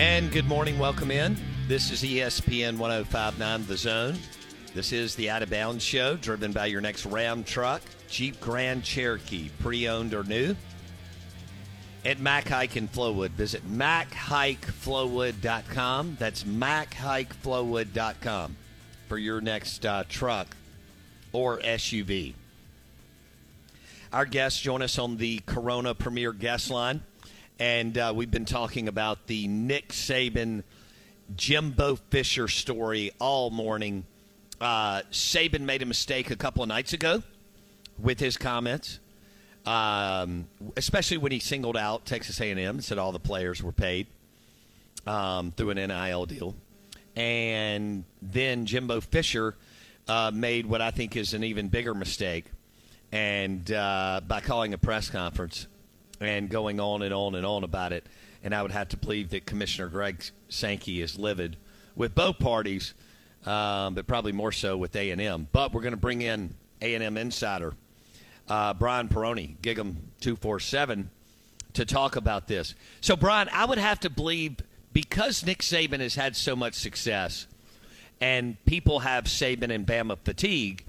And good morning. Welcome in. This is ESPN 1059 The Zone. This is the Out of Bounds Show, driven by your next Ram truck, Jeep Grand Cherokee, pre owned or new. At Mac Haik in Flowwood. Visit MacHaikFlowwood.com. That's MacHaikFlowwood.com for your next uh, truck or SUV. Our guests join us on the Corona Premier Guest Line, and uh, we've been talking about the Nick Saban Jimbo Fisher story all morning. Uh, Saban made a mistake a couple of nights ago with his comments, um, especially when he singled out Texas A&M and said all the players were paid um, through an NIL deal, and then Jimbo Fisher uh, made what I think is an even bigger mistake. And uh, by calling a press conference and going on and on and on about it. And I would have to believe that Commissioner Greg Sankey is livid with both parties, um, but probably more so with A and M. But we're going to bring in A and M insider uh, Brian Perroni, Gig'em two four seven, to talk about this. So, Brian, I would have to believe because Nick Saban has had so much success, and people have Saban and Bama fatigue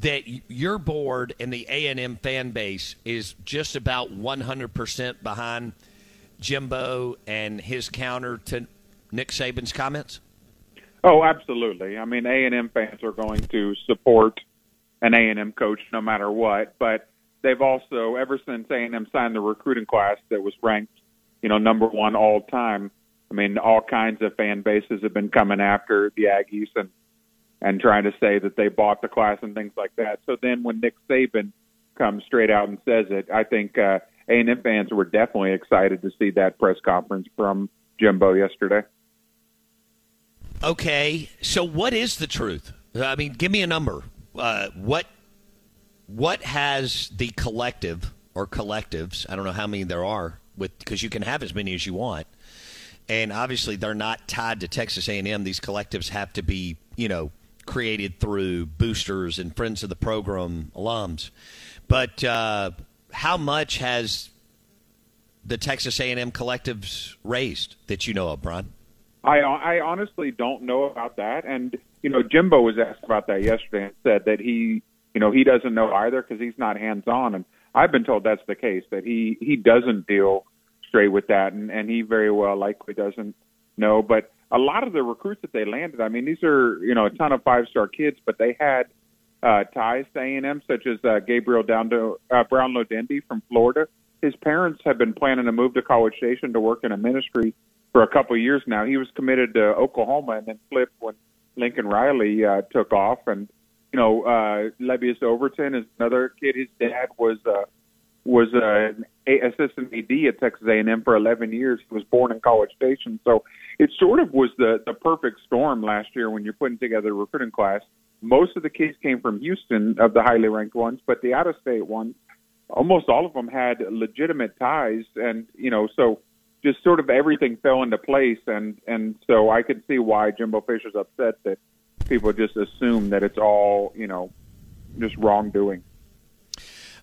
that your board and the A&M fan base is just about 100% behind Jimbo and his counter to Nick Saban's comments? Oh, absolutely. I mean, A&M fans are going to support an A&M coach no matter what, but they've also ever since A&M signed the recruiting class that was ranked, you know, number 1 all time. I mean, all kinds of fan bases have been coming after the Aggies and and trying to say that they bought the class and things like that. So then when Nick Saban comes straight out and says it, I think uh, A&M fans were definitely excited to see that press conference from Jimbo yesterday. Okay, so what is the truth? I mean, give me a number. Uh, what what has the collective or collectives? I don't know how many there are, with because you can have as many as you want, and obviously they're not tied to Texas A&M. These collectives have to be, you know, created through boosters and friends of the program alums. But uh, how much has the Texas A&M collectives raised that you know of, Brian? I I honestly don't know about that, and you know Jimbo was asked about that yesterday and said that he you know he doesn't know either because he's not hands on, and I've been told that's the case that he he doesn't deal straight with that, and and he very well likely doesn't know, but a lot of the recruits that they landed, I mean, these are you know a ton of five star kids, but they had uh, ties to A and M, such as uh, Gabriel down to uh, Brownlow-Dindy from Florida. His parents have been planning to move to College Station to work in a ministry for a couple of years now. He was committed to Oklahoma and then flipped when Lincoln Riley uh, took off. And you know, uh, Lebbeus Overton is another kid. His dad was uh, was uh, a assistant AD at Texas A&M for 11 years. He was born in College Station, so it sort of was the the perfect storm last year when you're putting together a recruiting class. Most of the kids came from Houston, of the highly ranked ones, but the out of state ones, almost all of them had legitimate ties, and you know, so just sort of everything fell into place, and and so I could see why Jimbo Fisher's upset that people just assume that it's all you know just wrongdoing.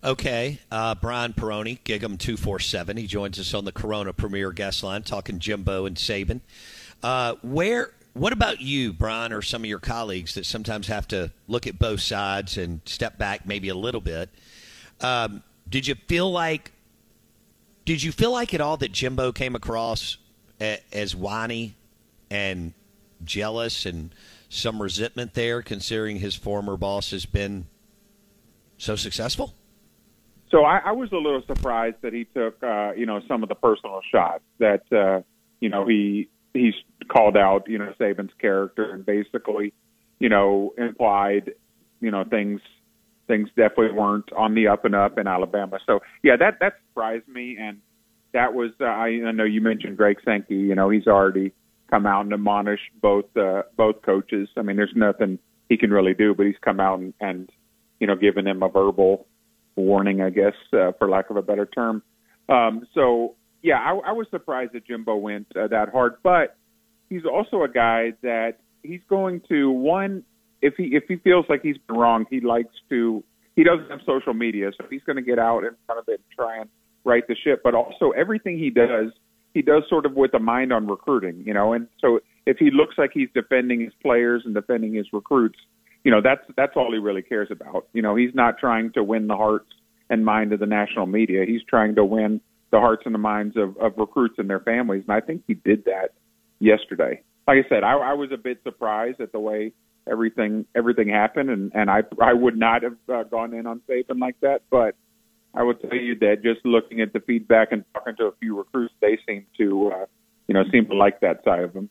Okay, uh, Brian Perroni, Gig'em two four seven. He joins us on the Corona Premier Guest Line, talking Jimbo and Saban. Uh, where? What about you, Brian, or some of your colleagues that sometimes have to look at both sides and step back maybe a little bit? Um, did you feel like? Did you feel like at all that Jimbo came across a, as whiny and jealous and some resentment there, considering his former boss has been so successful? So I, I was a little surprised that he took, uh, you know, some of the personal shots that, uh, you know, he he's called out, you know, Saban's character and basically, you know, implied, you know, things things definitely weren't on the up and up in Alabama. So yeah, that that surprised me, and that was uh, I, I know you mentioned Greg Sankey. You know, he's already come out and admonished both uh, both coaches. I mean, there's nothing he can really do, but he's come out and, and you know given them a verbal warning, I guess, uh, for lack of a better term. Um, so yeah, I, I was surprised that Jimbo went uh, that hard, but he's also a guy that he's going to one if he if he feels like he's been wrong, he likes to. He doesn't have social media, so he's going to get out in front of it and try and right the ship. But also everything he does, he does sort of with a mind on recruiting, you know. And so if he looks like he's defending his players and defending his recruits, you know that's that's all he really cares about. You know, he's not trying to win the hearts and mind of the national media. He's trying to win the hearts and the minds of, of recruits and their families, and I think he did that yesterday. Like I said, I, I was a bit surprised at the way everything everything happened, and and I I would not have uh, gone in on Saban like that, but I will tell you that just looking at the feedback and talking to a few recruits, they seem to uh, you know seem to like that side of him.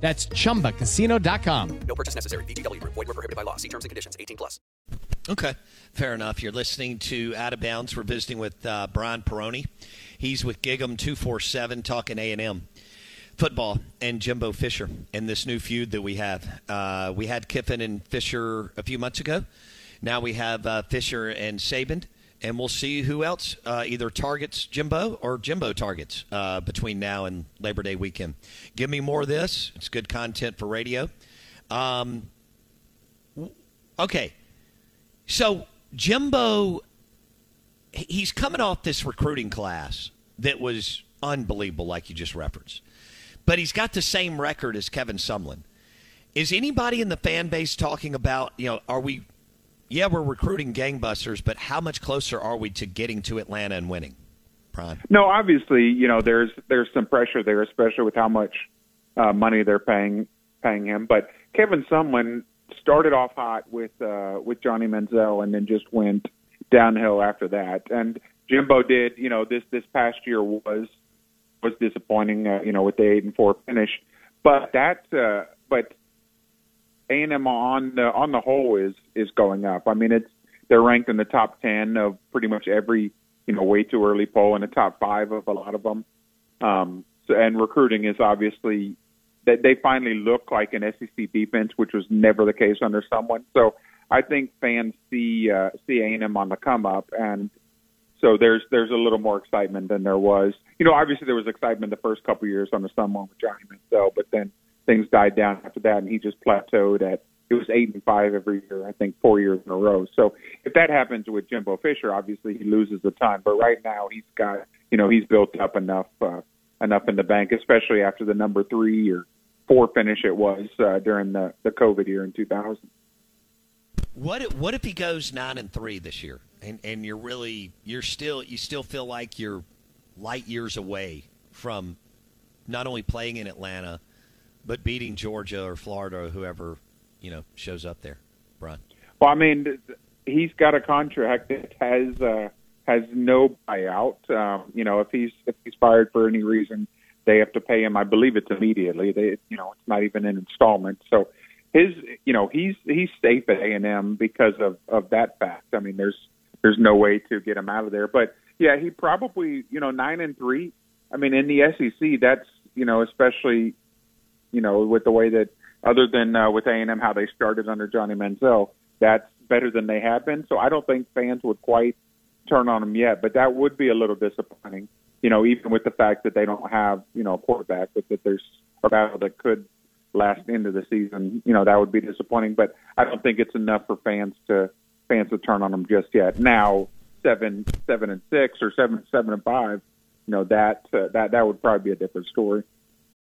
That's chumbacasino.com. No purchase necessary. VGW Group. Void were prohibited by law. See terms and conditions. 18 plus. Okay, fair enough. You're listening to Out of Bounds. We're visiting with uh, Brian Perroni. He's with Gig'em two four seven talking A and M football and Jimbo Fisher and this new feud that we have. Uh, we had Kiffin and Fisher a few months ago. Now we have uh, Fisher and Saban, and we'll see who else uh, either targets Jimbo or Jimbo targets uh, between now and Labor Day weekend. Give me more of this. It's good content for radio. Um, okay, so Jimbo, he's coming off this recruiting class that was unbelievable, like you just referenced. But he's got the same record as Kevin Sumlin. Is anybody in the fan base talking about, you know, are we, yeah, we're recruiting gangbusters, but how much closer are we to getting to Atlanta and winning? Prime. No, obviously, you know, there's there's some pressure there, especially with how much uh, money they're paying paying him. But Kevin Sumlin started off hot with uh, with Johnny Manziel, and then just went downhill after that. And Jimbo did, you know, this this past year was was disappointing, uh, you know, with the eight and four finish. But that, uh, but A and M on the on the whole is is going up. I mean, it's they're ranked in the top ten of pretty much every you know way too early poll, in the top five of a lot of them. Um, so, and recruiting is obviously that they finally look like an SEC defense, which was never the case under Sumlin. So I think fans see uh, see A&M on the come up, and So there's there's a little more excitement than there was. You know, obviously there was excitement the first couple years on the Sumlin with Johnny Manziel, but then things died down after that, and he just plateaued at it was eight and five every year. I think four years in a row. So if that happens with Jimbo Fisher, obviously he loses a ton. But right now he's got you know he's built up enough uh, enough in the bank, especially after the number three or four finish it was uh, during the the COVID year in 2000. What if, what if he goes nine and three this year, and and you're really you're still you still feel like you're light years away from not only playing in Atlanta, but beating Georgia or Florida or whoever you know shows up there, Brian. Well, I mean, he's got a contract that has uh, has no buyout. Um, you know, if he's if he's fired for any reason, they have to pay him. I believe it's immediately. They, you know, it's not even an installment. So his, you know, he's he's safe at A and M because of of that fact. I mean, there's there's no way to get him out of there. But yeah, he probably, you know, nine and three. I mean, in the SEC, that's you know, especially, you know, with the way that other than uh, with A and M how they started under Johnny Manziel, that's better than they have been. So I don't think fans would quite turn on him yet, but that would be a little disappointing. You know, even with the fact that they don't have you know a quarterback, but that there's a battle that could last into the season. You know, that would be disappointing, but I don't think it's enough for fans to fans to turn on them just yet. Now, seven seven and six or seven seven and five, you know that uh, that that would probably be a different story.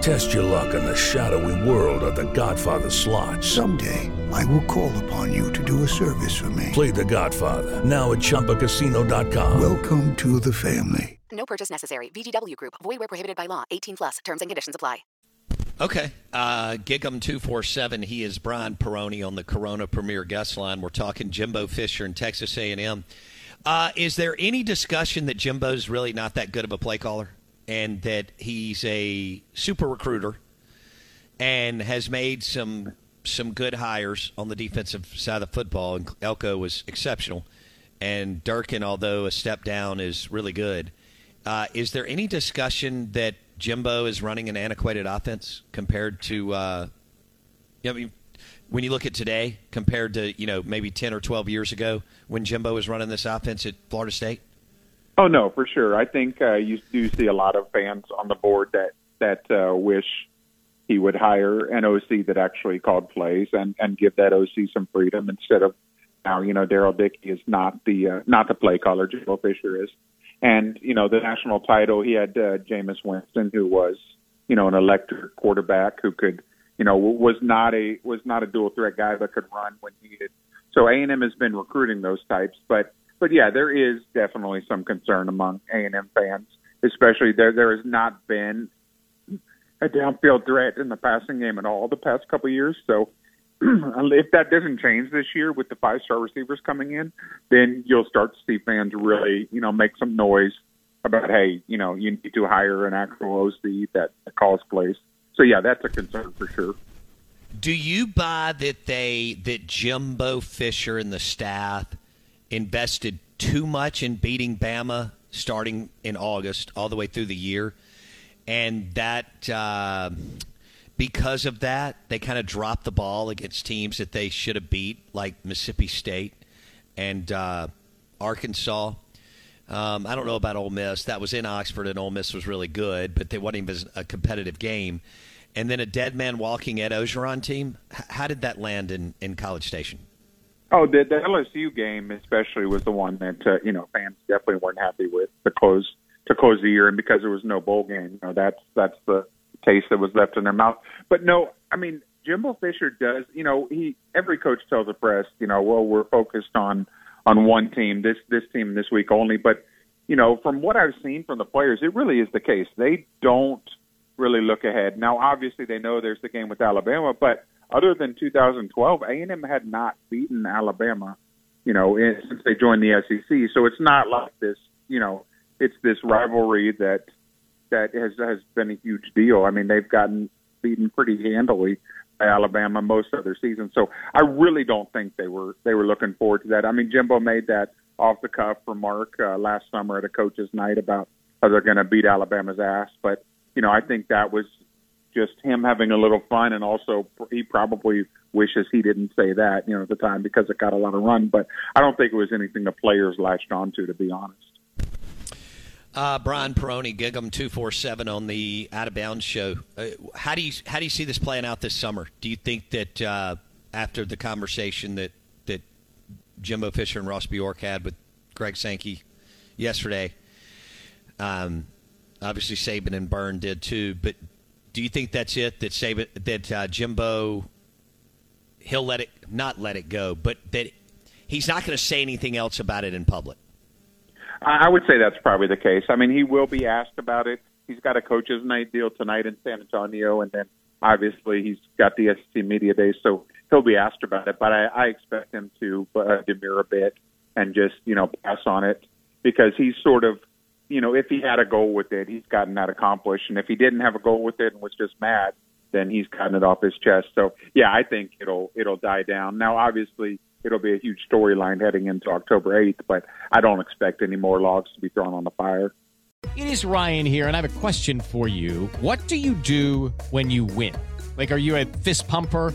Test your luck in the shadowy world of The Godfather slot. Someday, I will call upon you to do a service for me. Play The Godfather now at ChumbaCasino.com. Welcome to the family. No purchase necessary. VGW Group. Void where prohibited by law. 18 plus. Terms and conditions apply. Okay. Uh, Gig'em247. He is Brian Perroni on the Corona Premier Guest Line. We're talking Jimbo Fisher and Texas A&M. Uh, is there any discussion that Jimbo's really not that good of a play caller and that he's a super recruiter and has made some some good hires on the defensive side of football? And Elko was exceptional, and Durkin, although a step down, is really good. Uh, is there any discussion that Jimbo is running an antiquated offense compared to, uh, I mean, when you look at today compared to you know maybe ten or twelve years ago when Jimbo was running this offense at Florida State? Oh no, for sure. I think uh, you do see a lot of fans on the board that that uh, wish he would hire an OC that actually called plays and and give that OC some freedom instead of now you know Daryl Dickey is not the uh, not the play caller Jimbo Fisher is. And you know the national title, he had uh, Jameis Winston, who was you know an electric quarterback who could you know was not a was not a dual threat guy but could run when needed. So A and M has been recruiting those types, but but yeah, there is definitely some concern among A and M fans, especially there there has not been a downfield threat in the passing game at all the past couple of years. So if that doesn't change this year with the five star receivers coming in, then you'll start to see fans really, you know, make some noise about, hey, you know, you need to hire an actual OC that calls plays. So yeah, that's a concern for sure. Do you buy that they that Jimbo Fisher and the staff invested too much in beating Bama starting in August all the way through the year, and that uh, because of that, they kind of dropped the ball against teams that they should have beat, like Mississippi State and uh, Arkansas. Um, I don't know about Ole Miss. That was in Oxford, and Ole Miss was really good, but they wasn't even a competitive game. And then a dead man walking Ed Orgeron team. H- how did that land in, in College Station? Oh, the, the LSU game especially was the one that uh, you know fans definitely weren't happy with to close to close the year, and because there was no bowl game, you know that's that's the taste that was left in their mouth. But no, I mean, Jimbo Fisher does. You know, he every coach tells the press, you know, well, we're focused on on one team, this this team this week only. But you know, from what I've seen from the players, it really is the case. They don't really look ahead. Now, obviously, they know there's the game with Alabama, but other than 2012, A&M had not beaten Alabama, you know, in, since they joined the SEC. So it's not like this, you know, it's this rivalry that that has has been a huge deal. I mean, they've gotten beaten pretty handily by Alabama most of their season. So I really don't think they were they were looking forward to that. I mean, Jimbo made that off the cuff remark uh, last summer at a coach's night about how they're going to beat Alabama's ass, but you know, I think that was just him having a little fun, and also he probably wishes he didn't say that, you know, at the time because it got a lot of run. But I don't think it was anything the players latched onto, to be honest. Uh, Brian Perroni, Gig'em two four seven on the Out of Bounds show. Uh, how do you how do you see this playing out this summer? Do you think that uh, after the conversation that that Jimbo Fisher and Ross Bjork had with Greg Sankey yesterday, um, obviously Saban and Byrne did too, but do you think that's it? That Saban that uh, Jimbo he'll let it not let it go, but that he's not going to say anything else about it in public. I would say that's probably the case. I mean, he will be asked about it. He's got a coach's night deal tonight in San Antonio, and then obviously he's got the SEC media day, so he'll be asked about it. But I, I expect him to uh, demur a bit and just you know pass on it because he's sort of you know if he had a goal with it, he's gotten that accomplished, and if he didn't have a goal with it and was just mad, then he's gotten it off his chest. So yeah, I think it'll it'll die down. Now, obviously it'll be a huge storyline heading into October 8th, but I don't expect any more logs to be thrown on the fire. It is Ryan here, and I have a question for you. What do you do when you win? Like, are you a fist pumper?